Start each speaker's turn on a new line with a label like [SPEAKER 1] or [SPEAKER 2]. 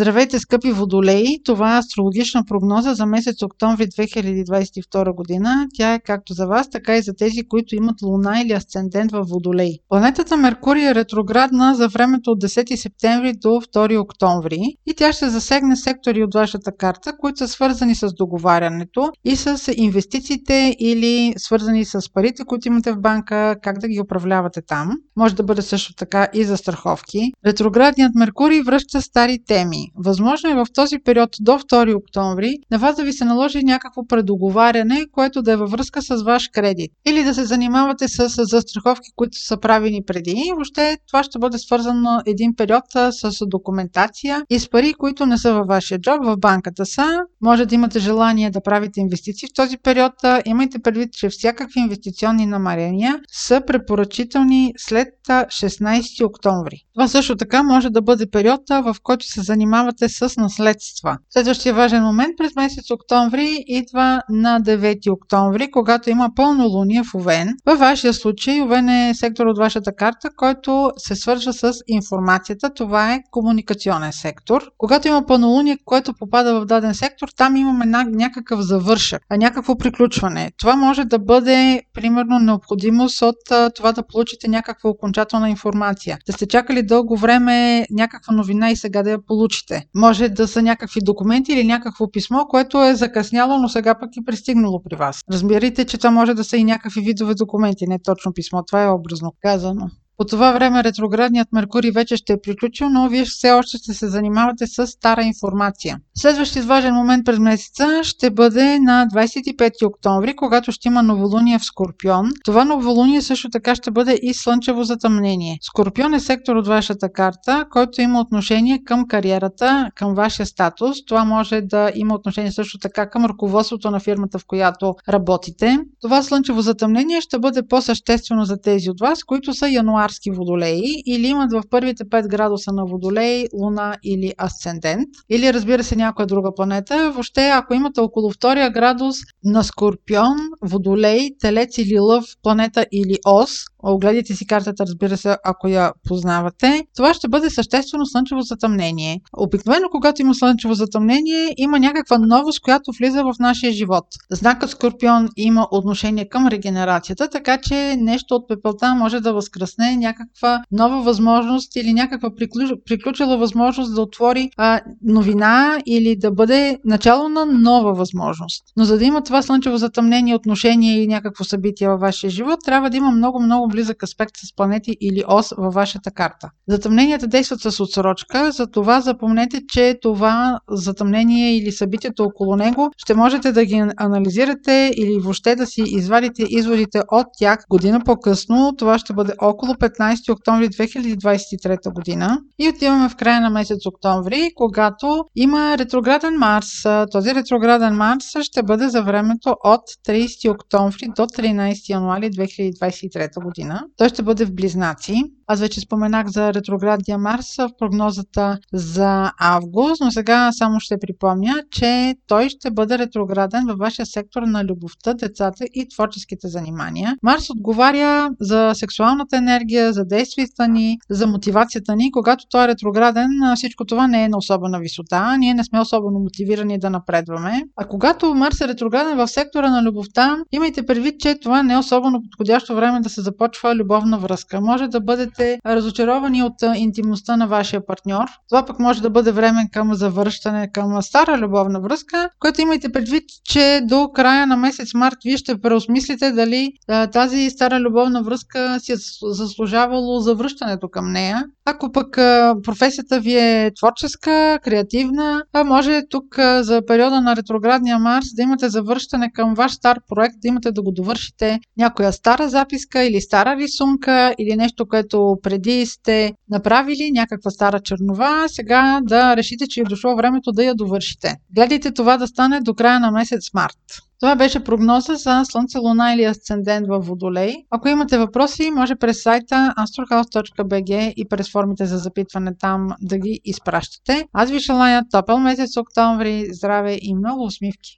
[SPEAKER 1] Здравейте, скъпи водолеи! Това е астрологична прогноза за месец октомври 2022 година. Тя е както за вас, така и за тези, които имат луна или асцендент в водолей. Планетата Меркурий е ретроградна за времето от 10 септември до 2 октомври и тя ще засегне сектори от вашата карта, които са свързани с договарянето и с инвестициите или свързани с парите, които имате в банка, как да ги управлявате там. Може да бъде също така и за страховки. Ретроградният Меркурий връща стари теми. Възможно е в този период до 2 октомври на вас да ви се наложи някакво предоговаряне, което да е във връзка с ваш кредит. Или да се занимавате с застраховки, които са правени преди. И въобще това ще бъде свързано един период с документация и с пари, които не са във вашия джоб, в банката са. Може да имате желание да правите инвестиции в този период. Имайте предвид, че всякакви инвестиционни намерения са препоръчителни след 16 октомври. Това също така може да бъде период, в който се занимавате с наследства. Следващия важен момент през месец октомври идва на 9 октомври, когато има пълнолуние в Овен. Във вашия случай Овен е сектор от вашата карта, който се свързва с информацията. Това е комуникационен сектор. Когато има пълнолуние, което попада в даден сектор, там имаме някакъв завършък, някакво приключване. Това може да бъде, примерно, необходимост от това да получите някаква окончателна информация. Да сте чакали дълго време някаква новина и сега да я получите. Може да са някакви документи или някакво писмо, което е закъсняло, но сега пък е пристигнало при вас. Разбирайте, че това може да са и някакви видове документи, не точно писмо. Това е образно казано. По това време ретроградният Меркурий вече ще е приключил, но вие все още ще се занимавате с стара информация. Следващият важен момент през месеца ще бъде на 25 октомври, когато ще има новолуние в Скорпион. Това новолуние също така ще бъде и слънчево затъмнение. Скорпион е сектор от вашата карта, който има отношение към кариерата, към вашия статус. Това може да има отношение също така към ръководството на фирмата, в която работите. Това слънчево затъмнение ще бъде по-съществено за тези от вас, които са януар марски водолеи или имат в първите 5 градуса на водолей луна или асцендент, или разбира се някоя друга планета. Въобще, ако имате около втория градус на Скорпион, водолей, телец или лъв, планета или ос, огледайте си картата, разбира се, ако я познавате, това ще бъде съществено слънчево затъмнение. Обикновено, когато има слънчево затъмнение, има някаква новост, която влиза в нашия живот. Знакът Скорпион има отношение към регенерацията, така че нещо от пепелта може да възкръсне някаква нова възможност или някаква приключила възможност да отвори а, новина или да бъде начало на нова възможност. Но за да има това слънчево затъмнение, отношение и някакво събитие във вашия живот, трябва да има много-много близък аспект с планети или ос във вашата карта. Затъмненията действат с отсрочка, за това запомнете, че това затъмнение или събитието около него ще можете да ги анализирате или въобще да си извадите изводите от тях година по-късно. Това ще бъде около 15 октомври 2023 година и отиваме в края на месец октомври, когато има ретрограден Марс. Този ретрограден Марс ще бъде за времето от 30 октомври до 13 януари 2023 година. Той ще бъде в Близнаци. Аз вече споменах за ретроградния Марс в прогнозата за август, но сега само ще припомня, че той ще бъде ретрограден във вашия сектор на любовта, децата и творческите занимания. Марс отговаря за сексуалната енергия, за действията ни, за мотивацията ни. Когато той е ретрограден, всичко това не е на особена висота. Ние не сме особено мотивирани да напредваме. А когато Марс е ретрограден в сектора на любовта, имайте предвид, че това не е особено подходящо време да се започва любовна връзка. Може да бъдете разочаровани от интимността на вашия партньор. Това пък може да бъде време към завръщане към стара любовна връзка, което имайте предвид, че до края на месец март вие ще преосмислите дали тази стара любовна връзка си е заслужавало завръщането към нея. Ако пък професията ви е творческа, креативна, може тук за периода на ретроградния Марс да имате завръщане към ваш стар проект, да имате да го довършите някоя стара записка или стара рисунка или нещо, което преди сте направили някаква стара чернова, сега да решите, че е дошло времето да я довършите. Гледайте това да стане до края на месец март. Това беше прогноза за Слънце, Луна или Асцендент в Водолей. Ако имате въпроси, може през сайта astrohouse.bg и през формите за запитване там да ги изпращате. Аз ви желая топъл месец октомври, здраве и много усмивки!